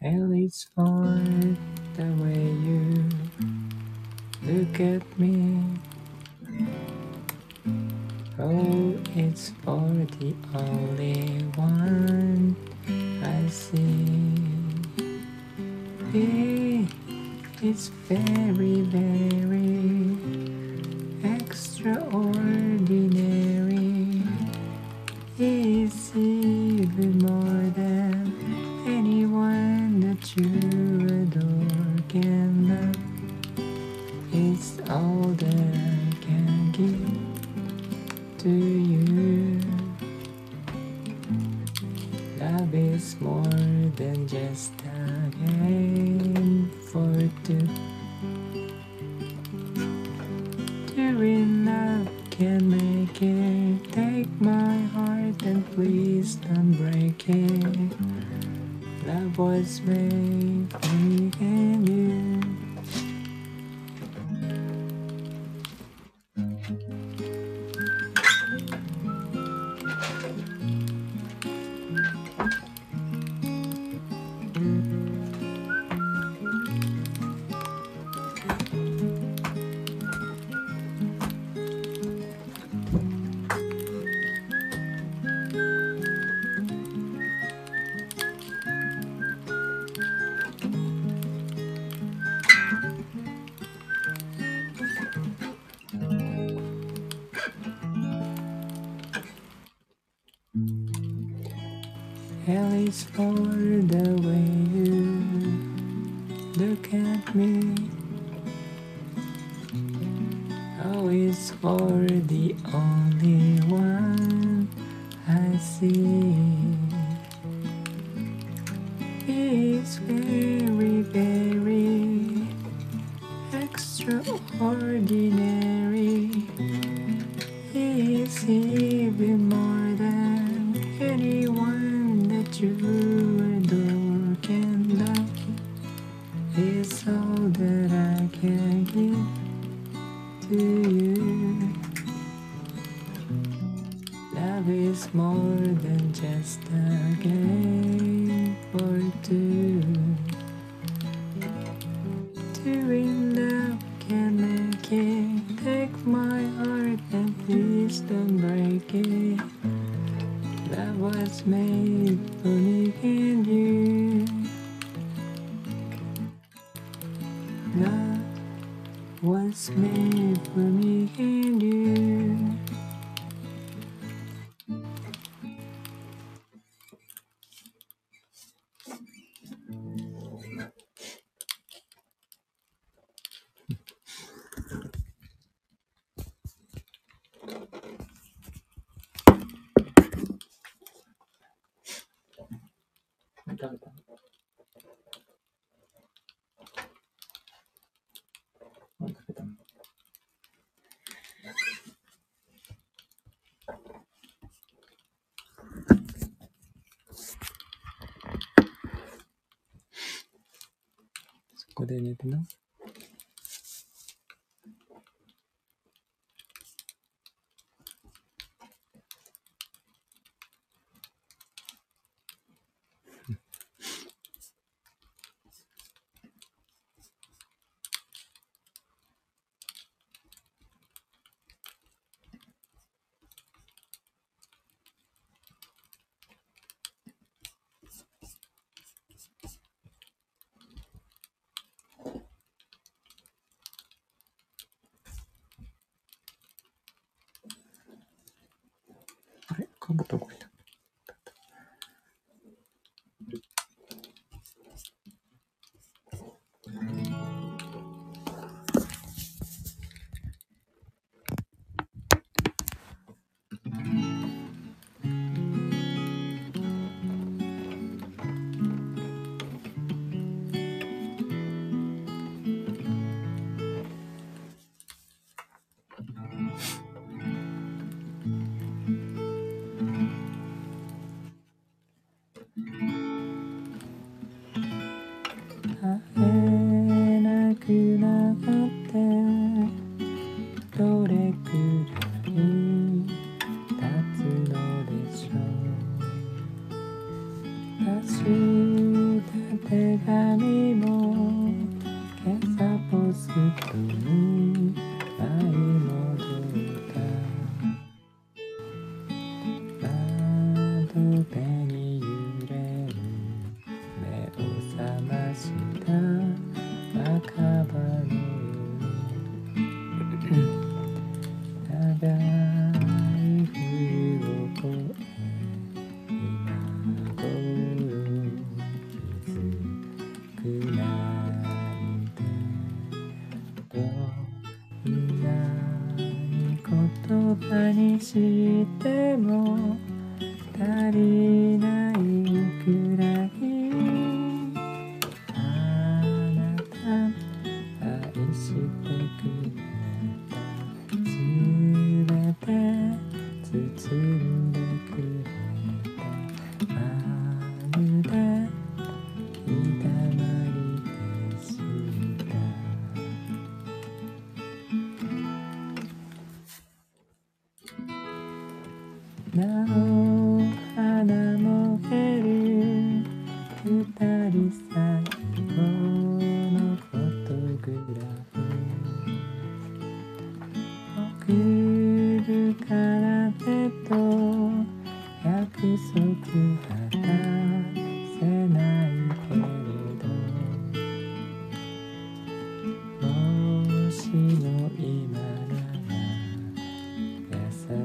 And it's for the way you look at me. Oh, it's for the only one I see. Hey, it's very, very. anyone that you maintenant.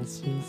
friends.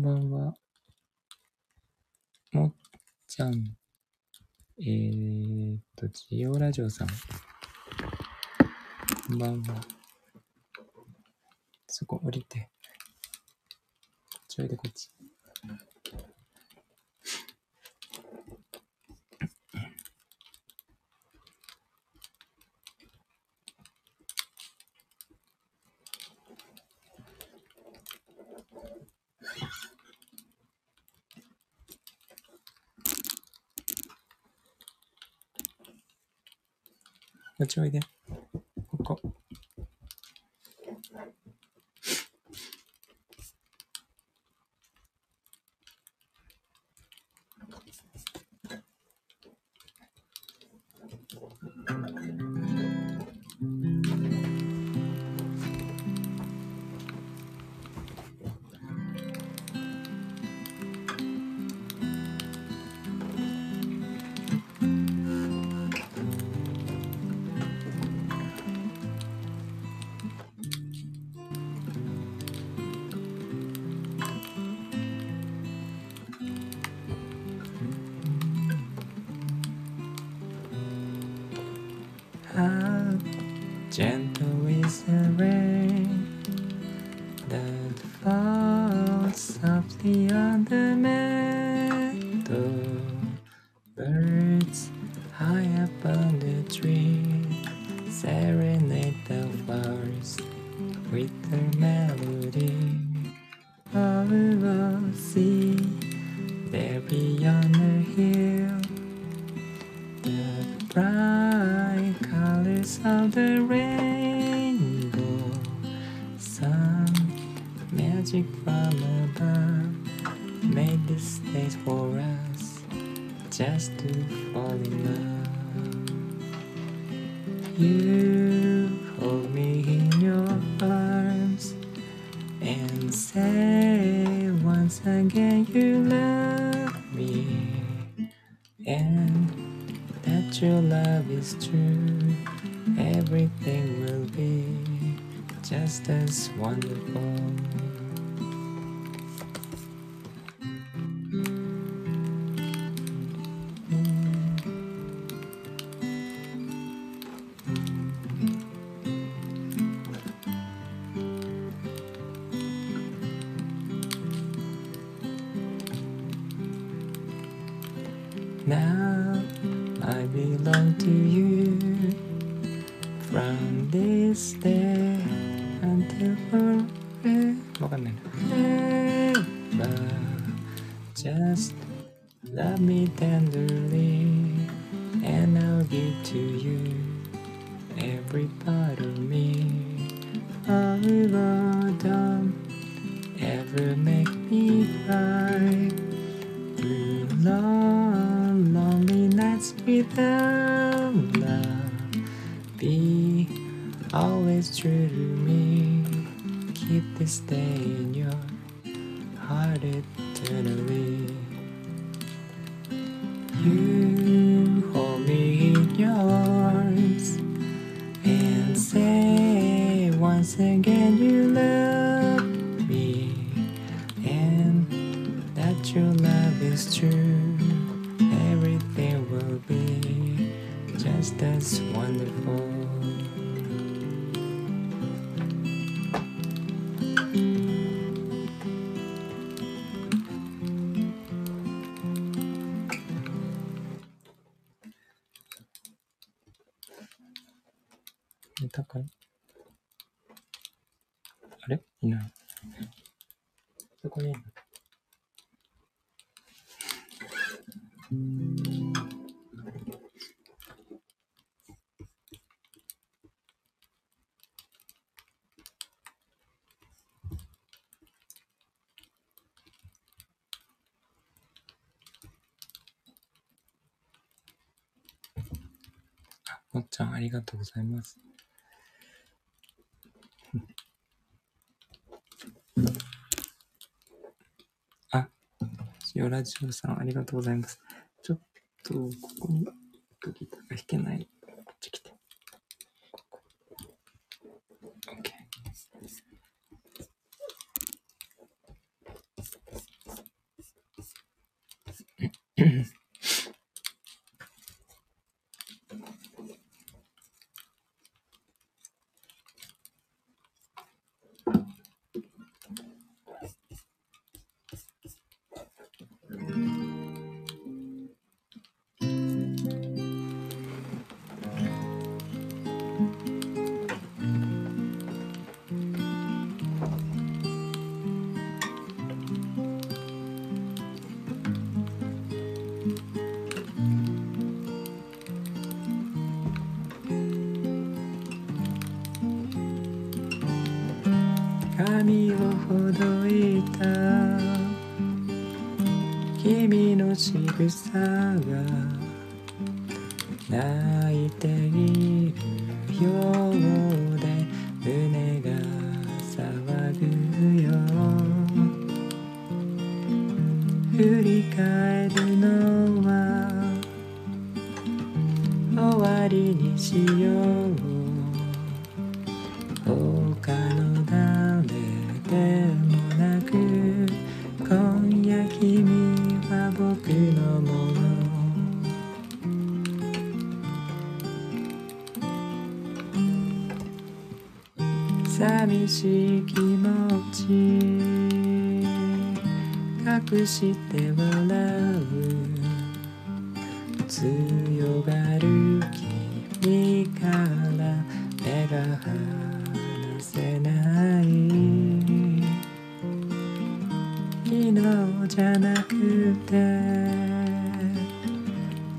んばんは。もっちゃん。えー、っと、ジオラジオさん。こんばんは。そこ降りて。ちょいでこっち。That's right there. once again you love me. And that your love is true. Everything will be just as wonderful. もっちゃん、ありがとうございます。あ、塩ラジオさん、ありがとうございます。ちょっと、ここに、ギターが弾けないじゃなくて。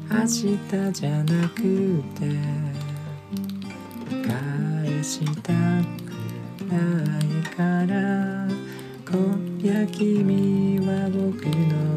明日じゃなくて。返したくないから。今夜君は僕の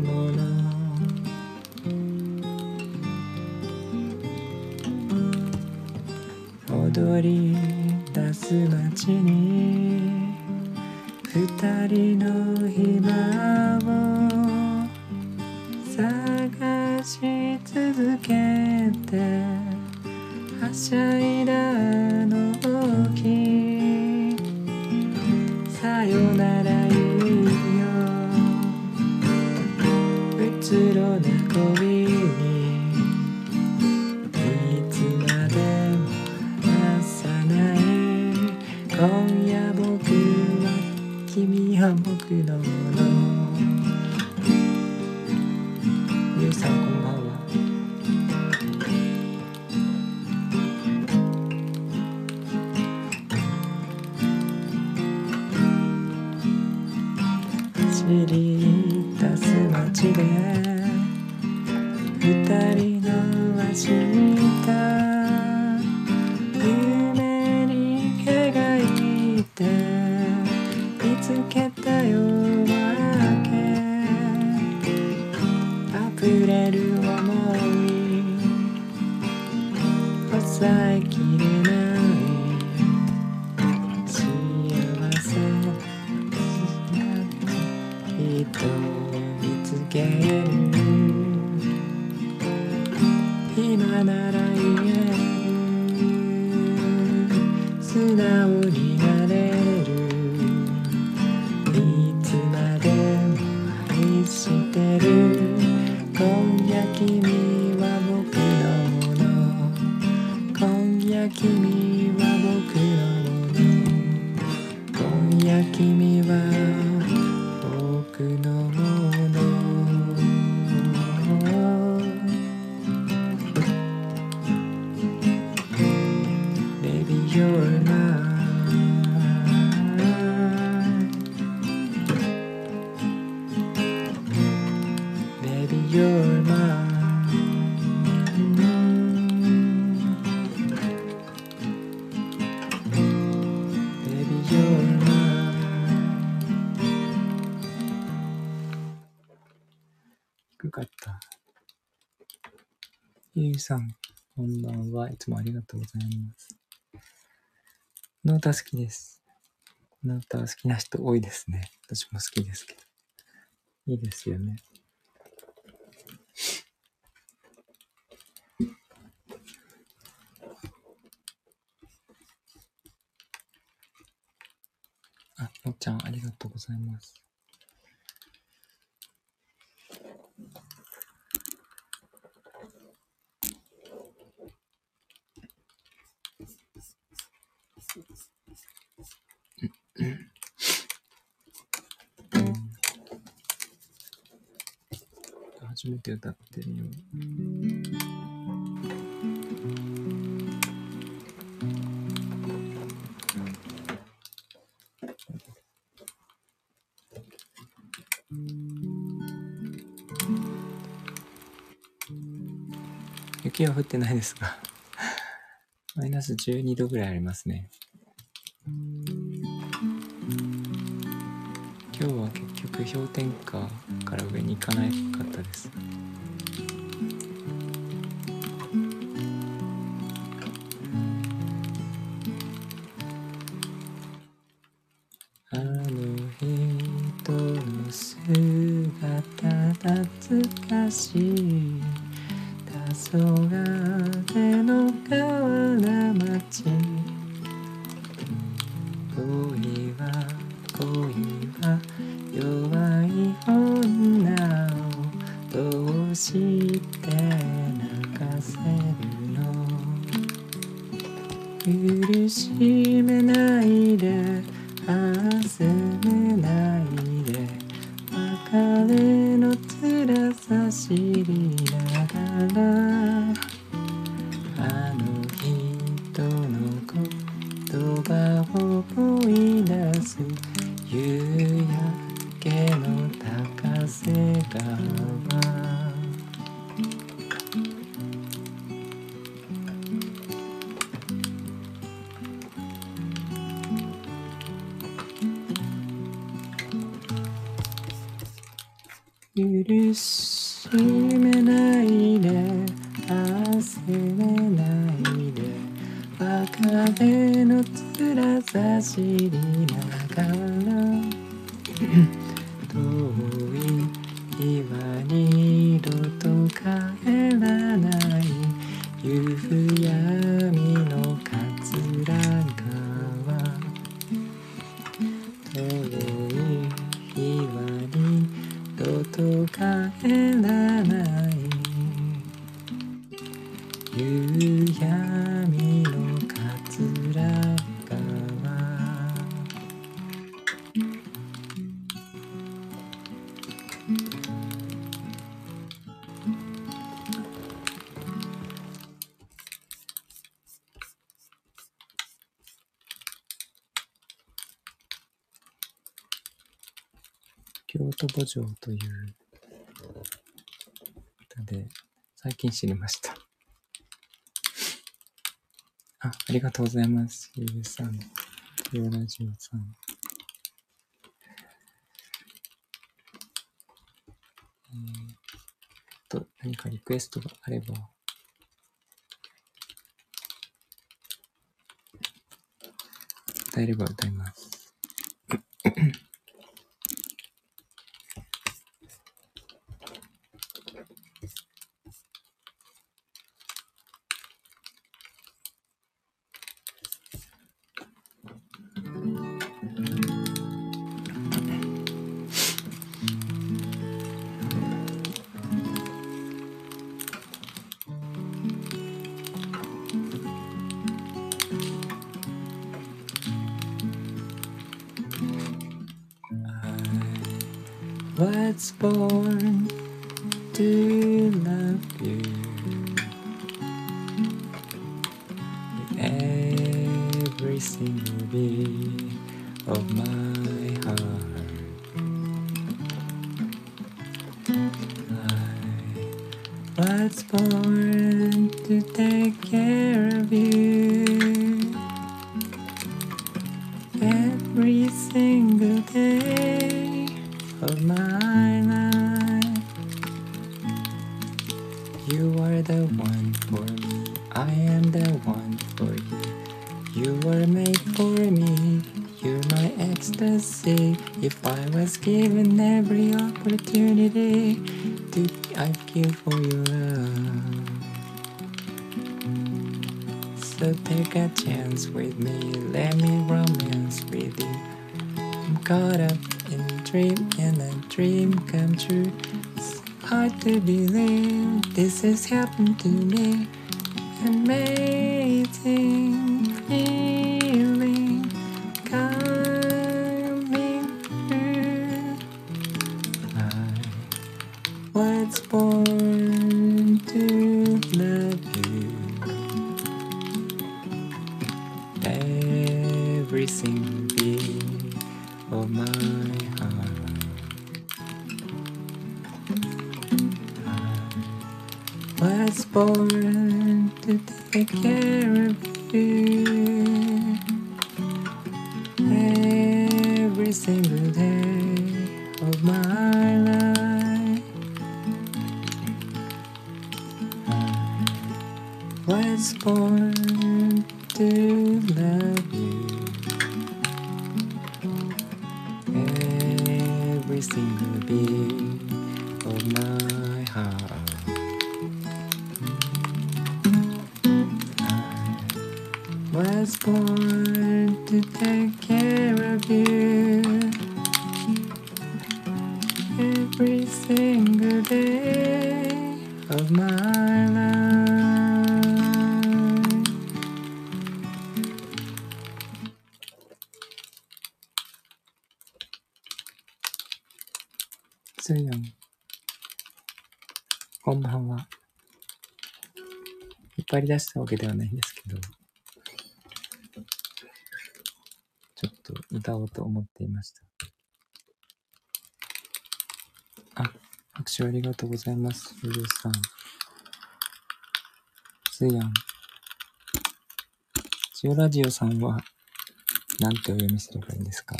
君さん、こんばんは。いつもありがとうございます。この歌好きです。この歌好きな人多いですね。私も好きですけど。いいですよね。あ、もっちゃん、ありがとうございます。初めて歌ってみよ。雪は降ってないですが、マイナス12度ぐらいありますね。は結局氷点下から上に行かなかったです。あの人の姿懐かしい。黄昏の川な町恋は恋。ど土城という歌で、最近知りました。あ、ありがとうございます。ゆうさん、ゆうラジオさん。え、と、何かリクエストがあれば。歌えれば歌います。to take care of you every single day of my life. What's born り出したわけではないんですけど、ちょっと歌おうと思っていました。あ、拍手ありがとうございます。ゆうさん。つーやん。ジオラジオさんは、なんてお読みすればいいんですか？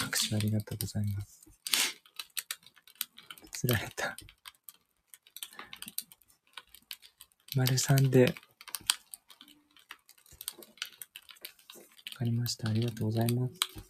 拍手ありがとうございます。つられた。丸三で。わかりました。ありがとうございます。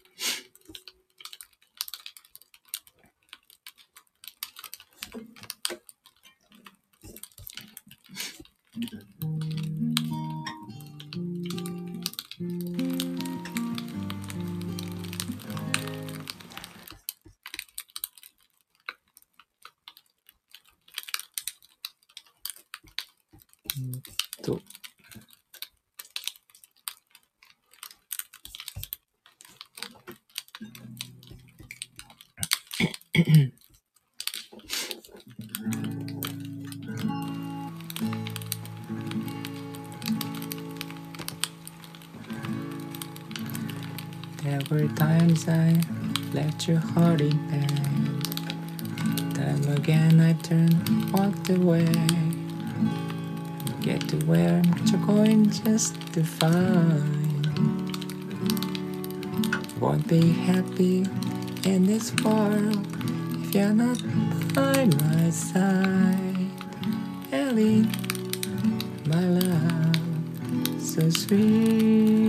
Every times I let your heart in pain Time again I turn, walked away Get to where I'm going just to find. Won't be happy in this world If you're my side Ellie, my love, so sweet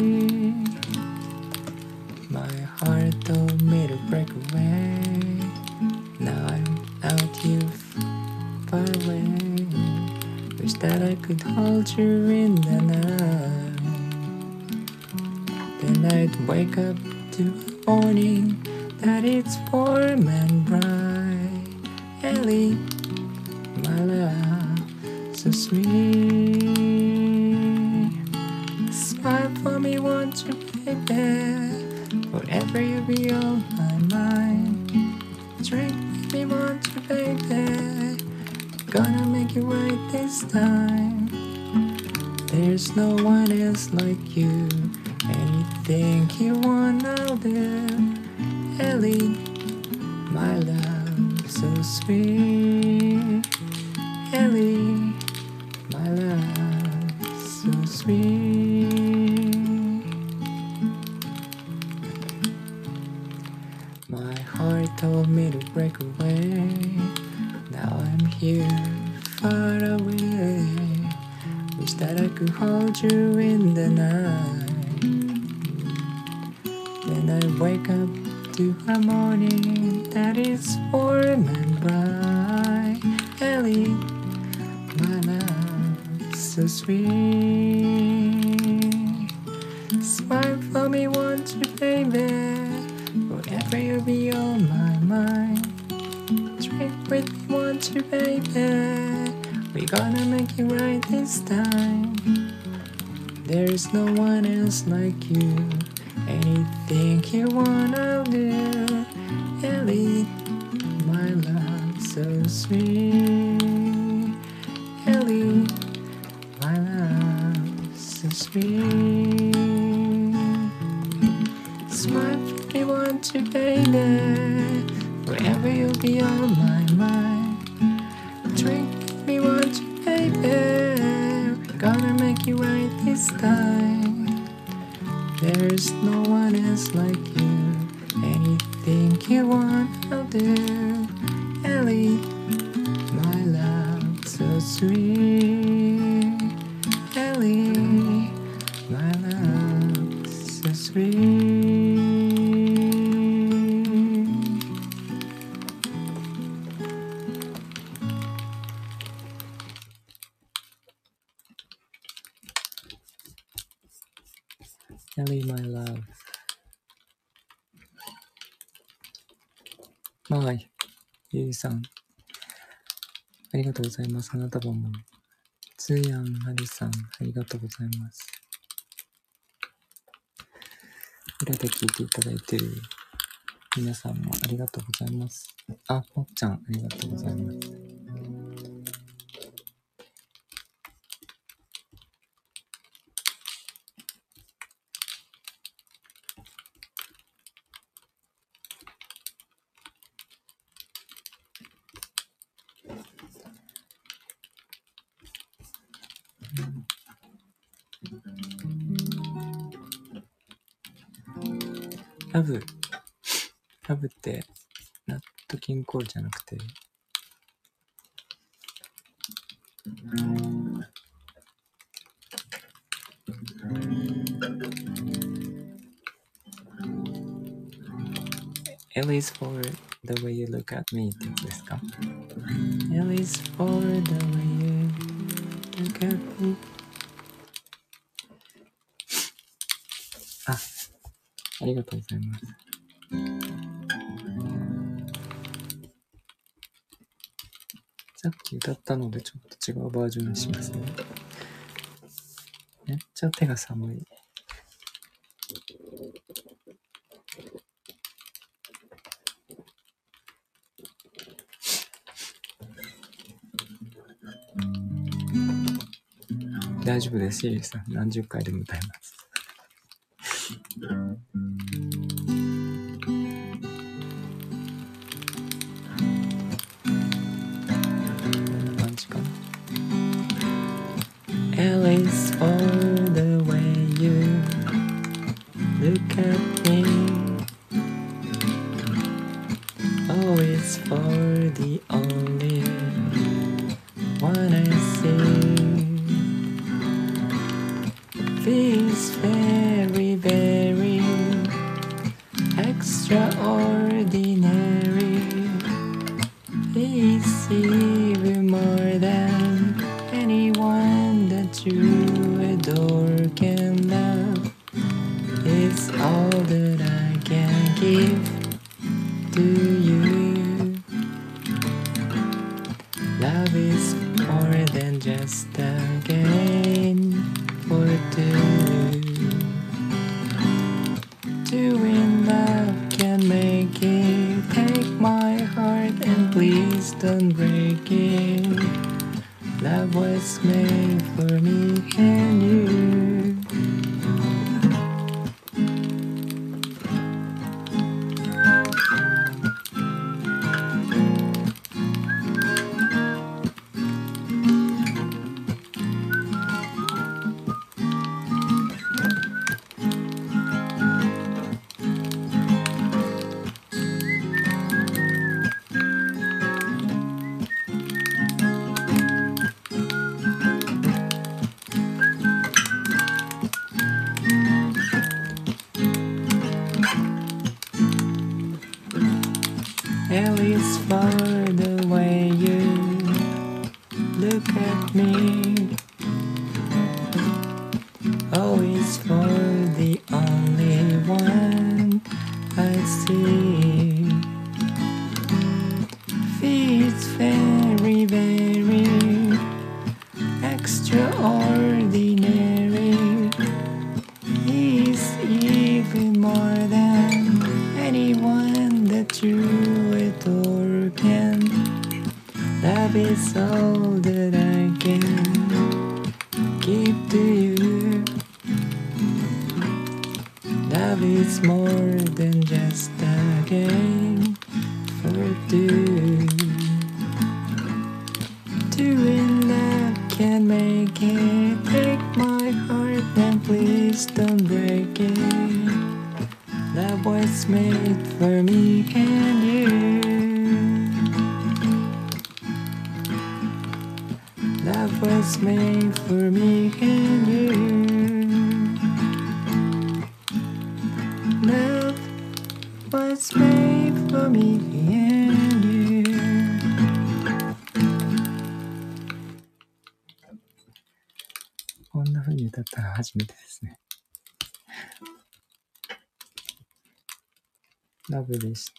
with want you, baby. We're gonna make it right this time. There's no one else like you. Anything you I'll do. Ellie, my love, so sweet. Ellie, my love, so sweet. Smile me want you, baby. Forever you'll be on my There's no one else like you. Anything you want, I'll do. とうございます。花束も。つやんはりさん、ありがとうございます。裏で聞いていただいてる皆さんもありがとうございます。あ、もっちゃん、ありがとうございます。イコールじゃなくて、L is for the way you look at me ってことですか ?L is for the way you look at me あ、ありがとうございます。さっき歌ったのでちょっと違うバージョンにしますね。めっちゃ手が寒い。大丈夫です、シリさん。何十回でも歌います。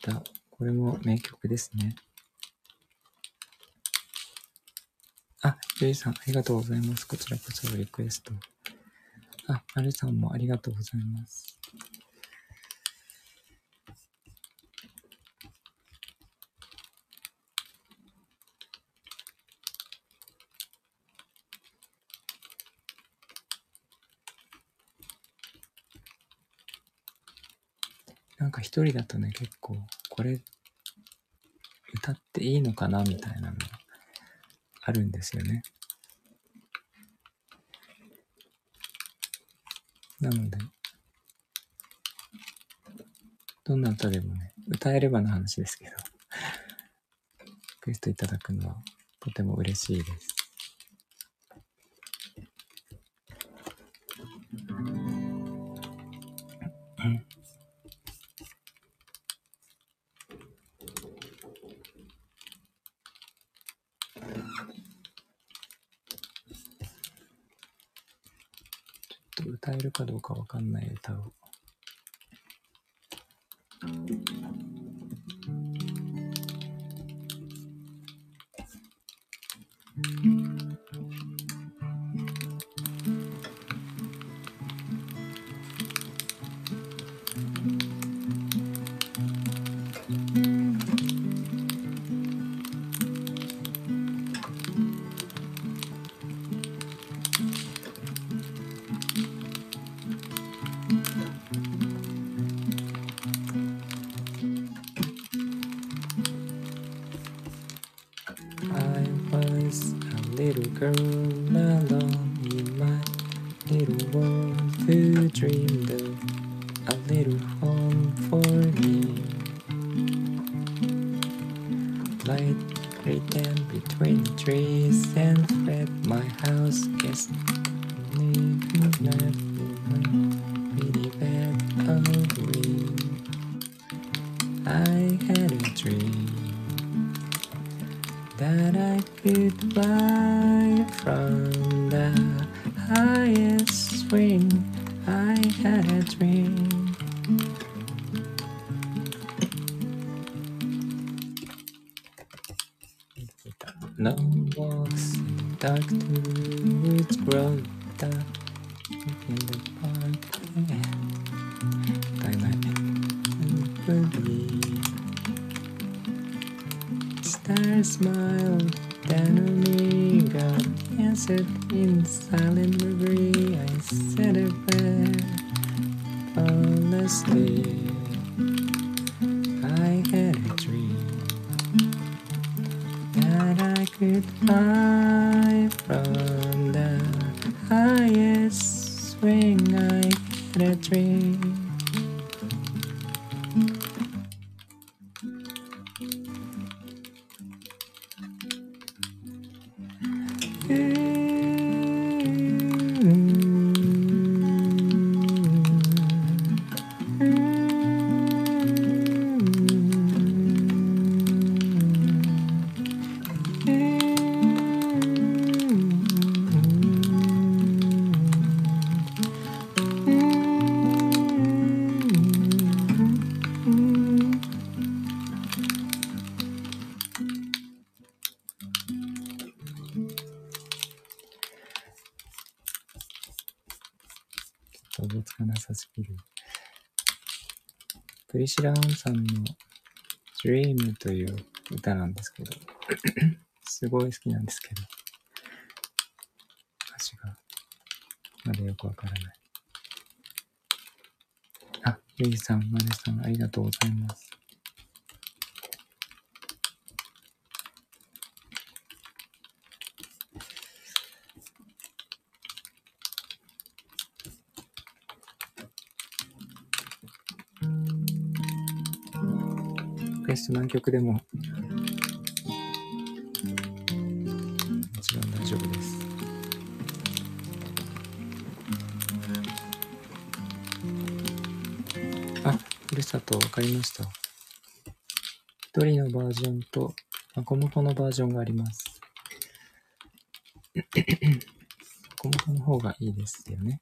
た。これも名曲ですね。あ、ゆいさん、ありがとうございます。こちらこそリクエスト。あ、まるさんもありがとうございます。なんか一人だとね、結構これ、歌っていいのかなみたいなのがあるんですよね。なので、どんな歌でもね、歌えればの話ですけど、リ クエストいただくのはとても嬉しいです。わかんない歌を。Smiled down on me, God answered in silent reverie. リシラ・ーンさんの Dream という歌なんですけど、すごい好きなんですけど、歌詞がまだよくわからない。あ、ゆいさん、まねさん、ありがとうございます。リクエスト何曲でももちろん大丈夫です。あ、ふるさと分かりました。一人のバージョンと、マコモコのバージョンがあります。マコモコの方がいいですよね。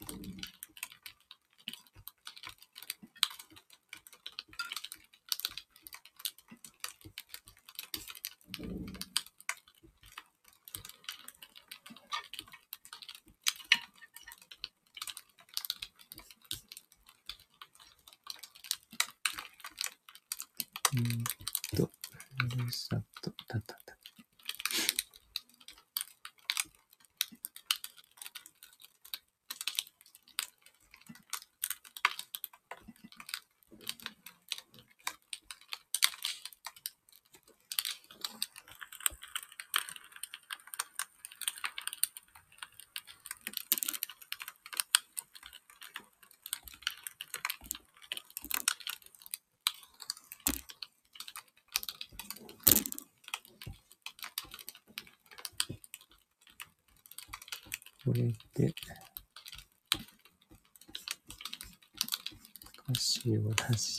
Yes.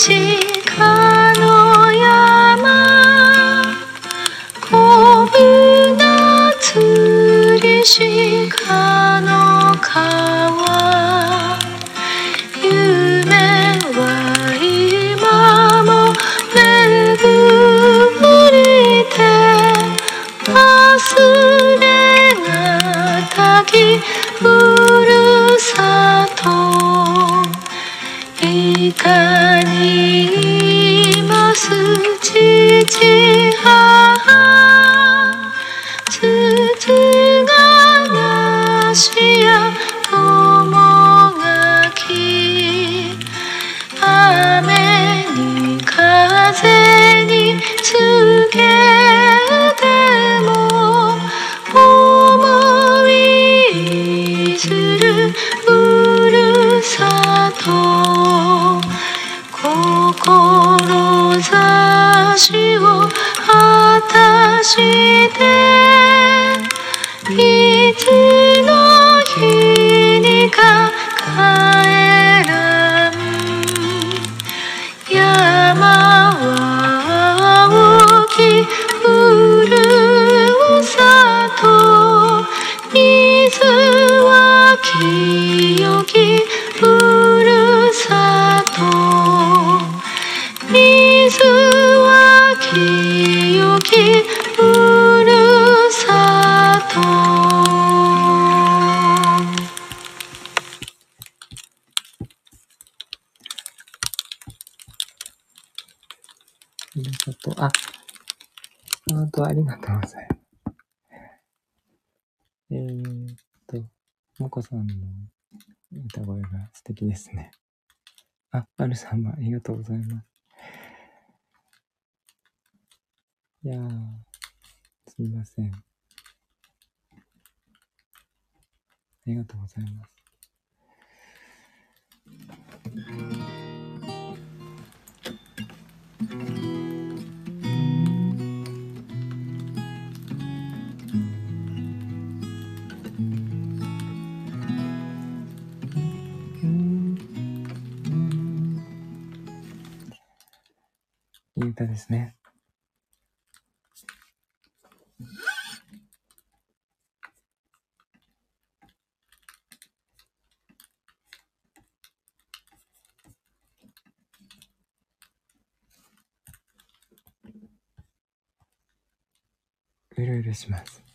다시 いや、すみません。ありがとうございます。願いします。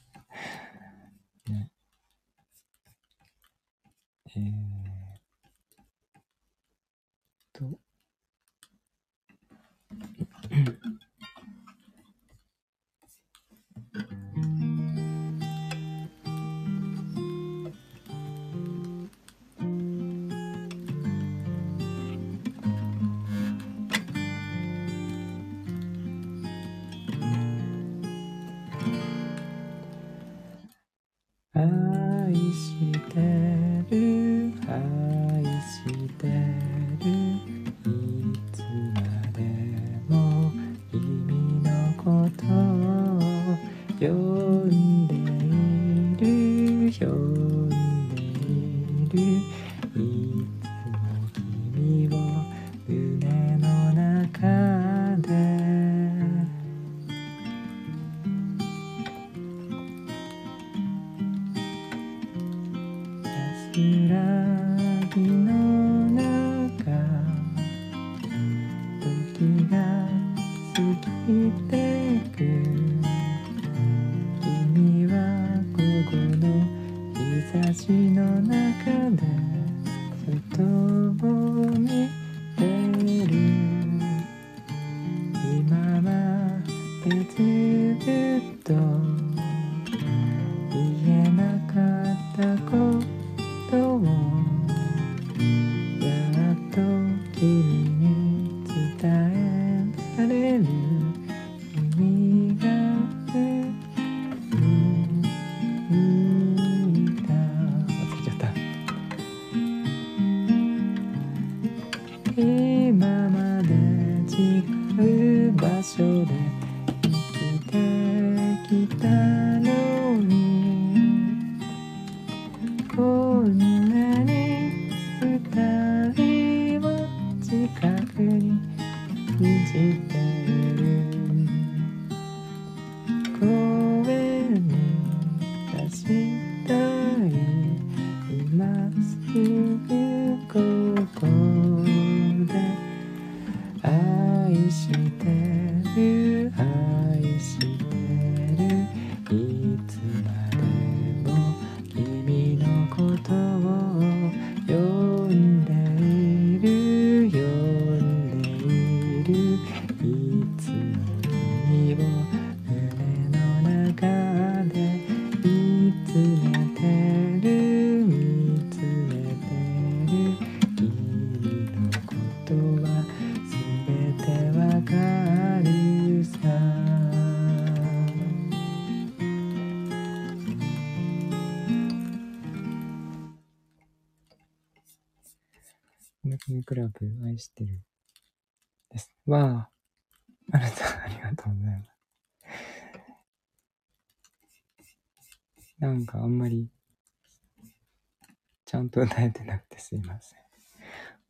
ちゃんと歌えてなくてすいません。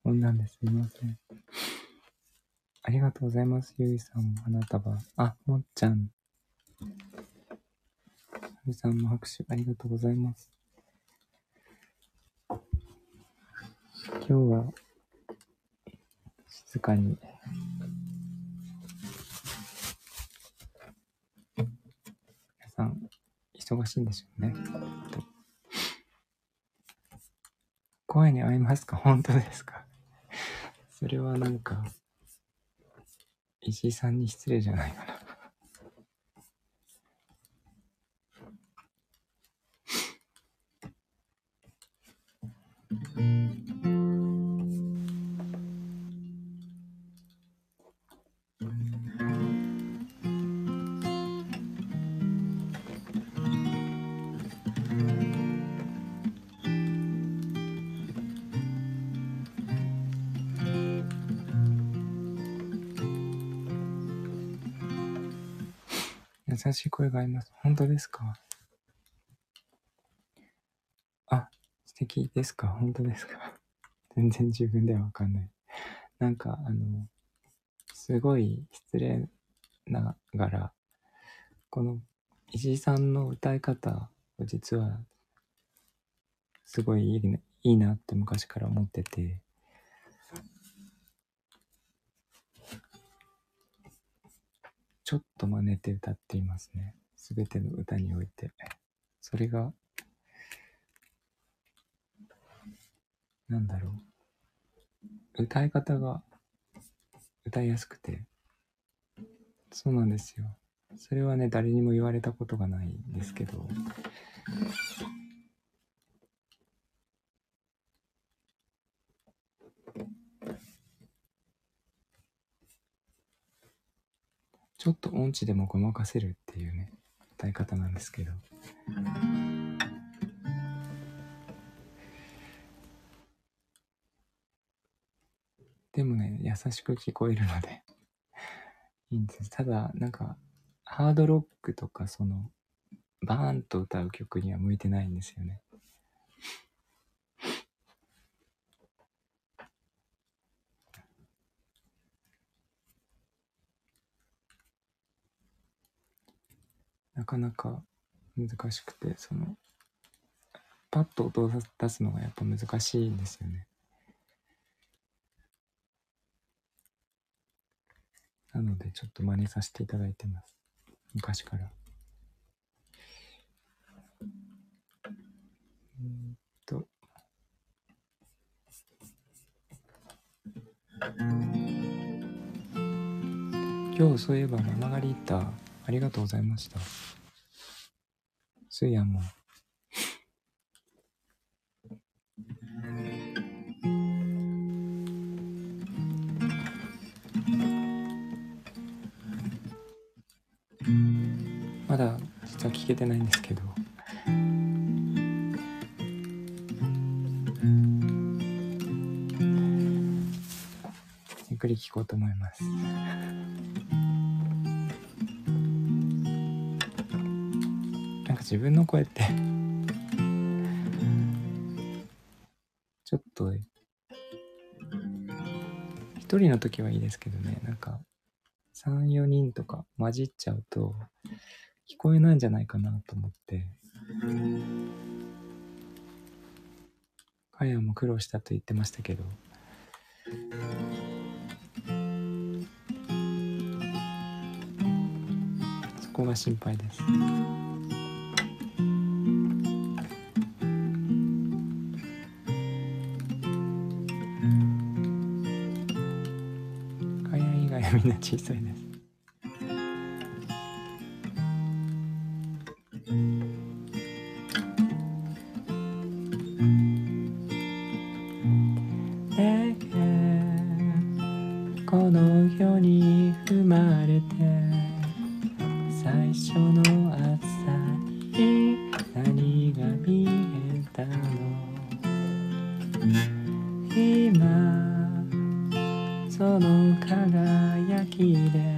こんなんですいません。ありがとうございます。ゆいさんも花束。あ、もっちゃん。ゆいさんも拍手ありがとうございます。今日は静かに皆さん忙しいんでしょうね。声に合いますか？本当ですか？それはなんか、石井さんに失礼じゃないかな。しい声があります。本当ですか？あ、素敵ですか？本当ですか？全然自分ではわかんない。なんか、あの、すごい失礼ながら、この石井さんの歌い方を実は、すごいいい,、ね、いいなって昔から思ってて、ちょっと真似て歌っていますね。すべての歌において。それが、なんだろう。歌い方が歌いやすくて。そうなんですよ。それはね、誰にも言われたことがないんですけど。ちょっと音痴でもごまかせるっていうね、歌い方なんですけど。でもね、優しく聞こえるのでいいんです。ただ、なんか、ハードロックとか、その、バーンと歌う曲には向いてないんですよね。なかなか難しくて、その、パッと音を出すのがやっぱ難しいんですよね。なので、ちょっと真似させていただいてます。昔から。うんと。今日そういえばママガリータありがとうございました。スイヤも。まだ実は聞けてないんですけど。ゆっくり聞こうと思います。自分の声って。ちょっと一人の時はいいですけどね。なんか34人とか混じっちゃうと聞こえないんじゃないかなと思って。かやも苦労したと言ってましたけど。そこが心配です。んな小さいですこの世に生まれて最初の朝に何が見えたの？今その輝きれい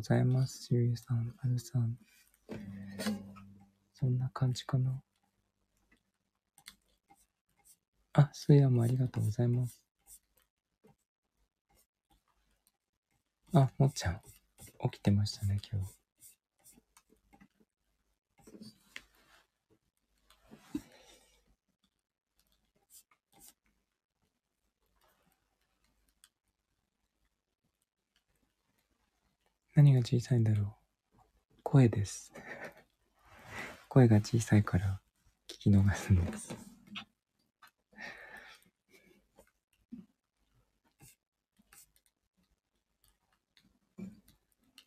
ございます。しゅうゆさん、あるさん。そんな感じかな。あ、すやもありがとうございます。あ、もっちゃん、起きてましたね、今日。何が小さいんだろう声です。声が小さいから聞き逃すんです。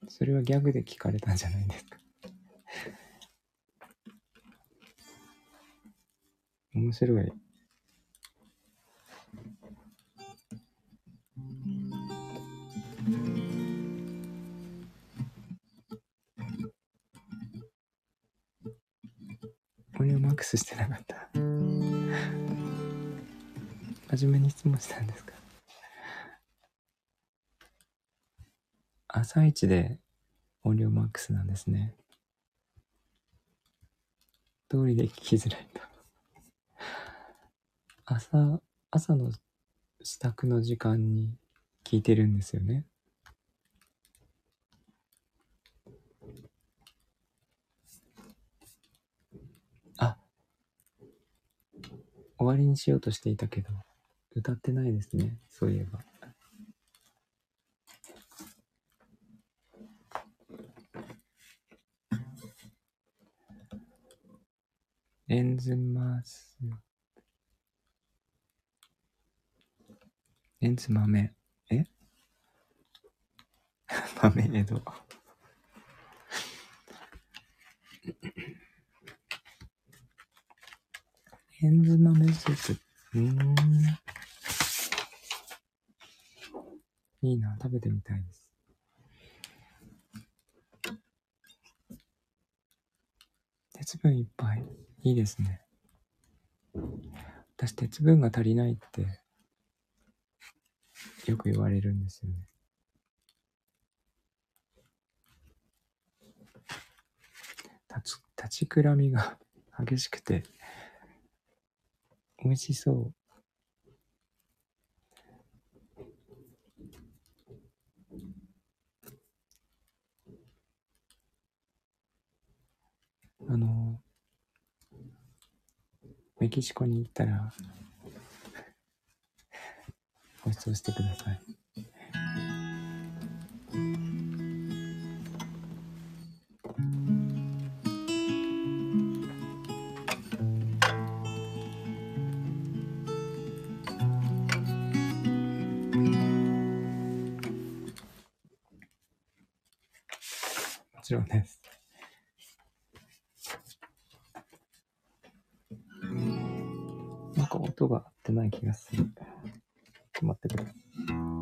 それはギャグで聞かれたんじゃないですか？面白い。俺をマックスしてなかった。真面目に質問したんですか？朝一で音量マックスなんですね。通りで聞きづらいと。朝、朝の支度の時間に聞いてるんですよね。終わりにしようとしていたけど、歌ってないですね。そういえば。レンズマス。レンズ豆。え？豆江戸。レンズ豆スープ。うん。いいな、食べてみたいです。鉄分いっぱい。いいですね。私、鉄分が足りないって、よく言われるんですよね。立ち、立ちくらみが激しくて、美味しそう。あの、メキシコに行ったら、ご馳走してください。ちろんです。なんか音が合ってない気がする。ちょっと待ってください。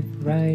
life right.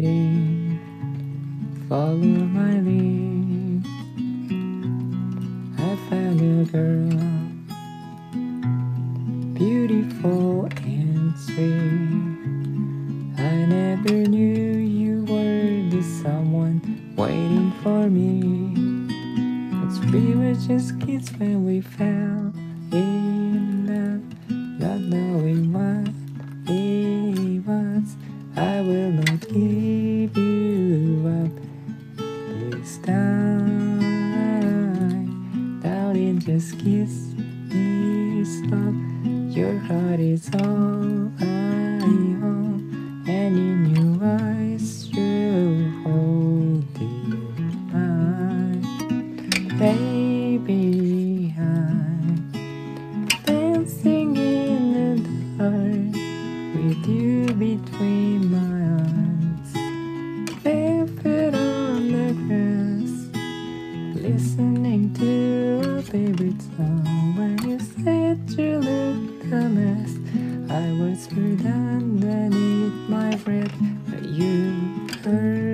you heard.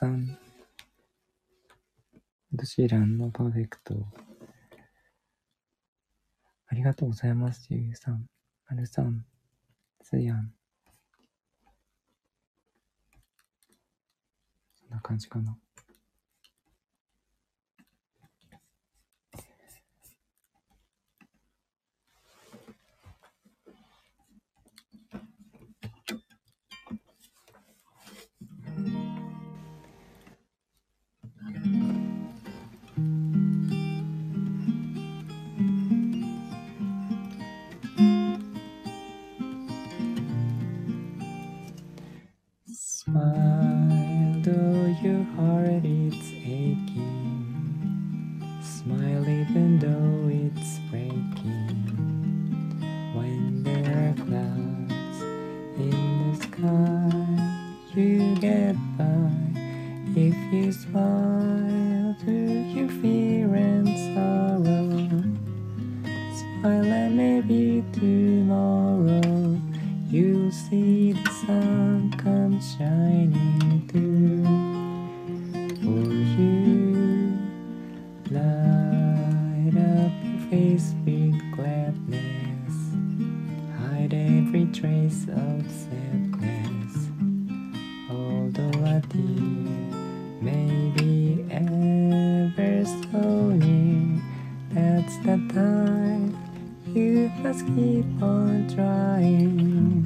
さん。どちらのパーフェクト。ありがとうございます、ゆうさん。まるさん。つやん。そんな感じかな。your heart it's aching. Smile even though it's breaking. When there are clouds in the sky You get by. If you smile Do you feel must keep on trying.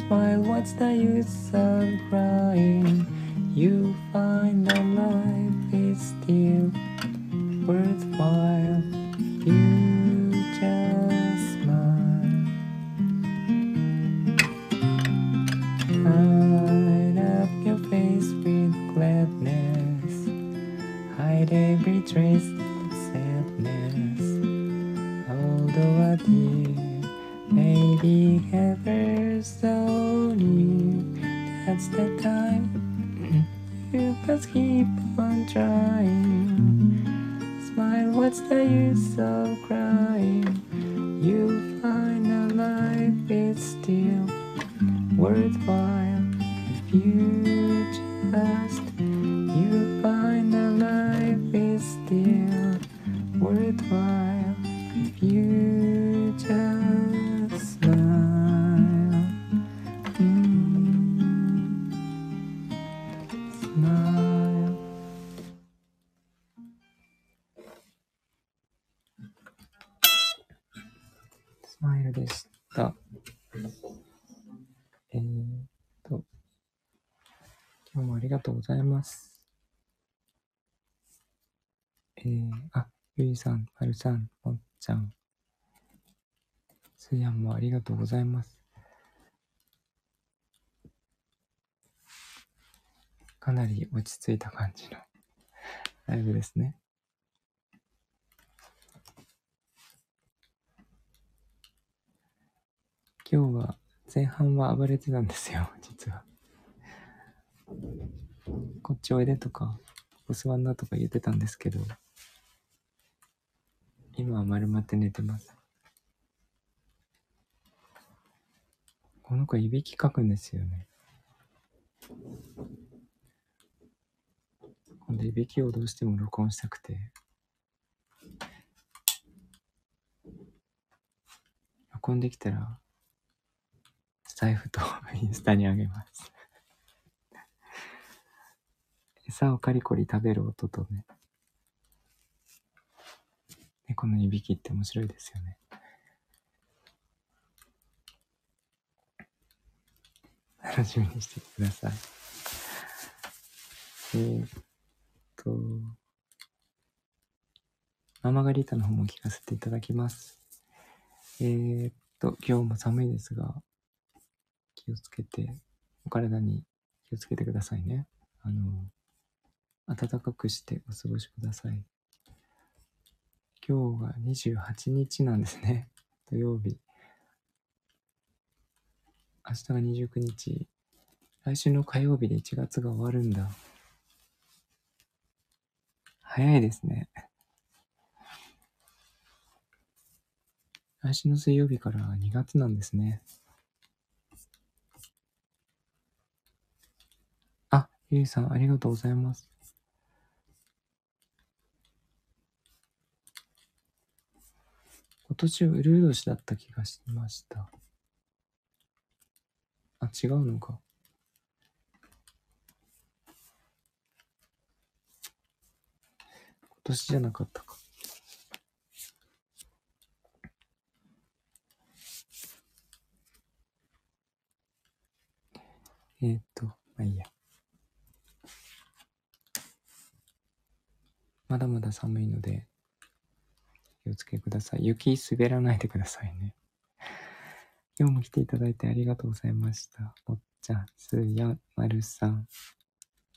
Smile, what's the use of crying? You find that life is still worthwhile. You just smile. Light up your face with gladness. Hide every trace ます。えー、あ、ゆいさん、まるさん、もっちゃん、すやんもありがとうございます。かなり落ち着いた感じの ライブですね。今日は前半は暴れてたんですよ、実は。こっちおいでとか、ここ座んなとか言ってたんですけど、今は丸まって寝てます。この子いびきかくんですよね。今度いびきをどうしても録音したくて。録音できたら、スタイフとインスタにあげます。餌をカリコリ食べる音とね。猫のいびきって面白いですよね。楽しみにしてください。えー、っと、ママガリータの方も聞かせていただきます。えー、っと、今日も寒いですが、気をつけて、お体に気をつけてくださいね。あの、暖かくしてお過ごしください。今日が28日なんですね。土曜日。明日が29日。来週の火曜日で1月が終わるんだ。早いですね。来週の水曜日から2月なんですね。あ、ゆいさん、ありがとうございます。今年はウルー年だった気がしました。あ、違うのか。今年じゃなかったか。えー、っと、まあいいや。まだまだ寒いので、気をつけください。雪滑らないでくださいね。今日も来ていただいてありがとうございました。おっちゃん、すや、まるさん、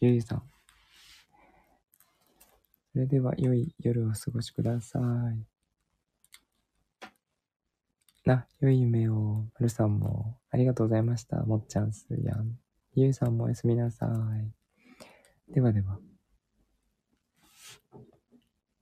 ゆいさん。それでは良い夜をお過ごしください。な、良い夢を、まるさんもありがとうございました。もっちゃん、すやん。ゆいさんもおやすみなさい。ではでは。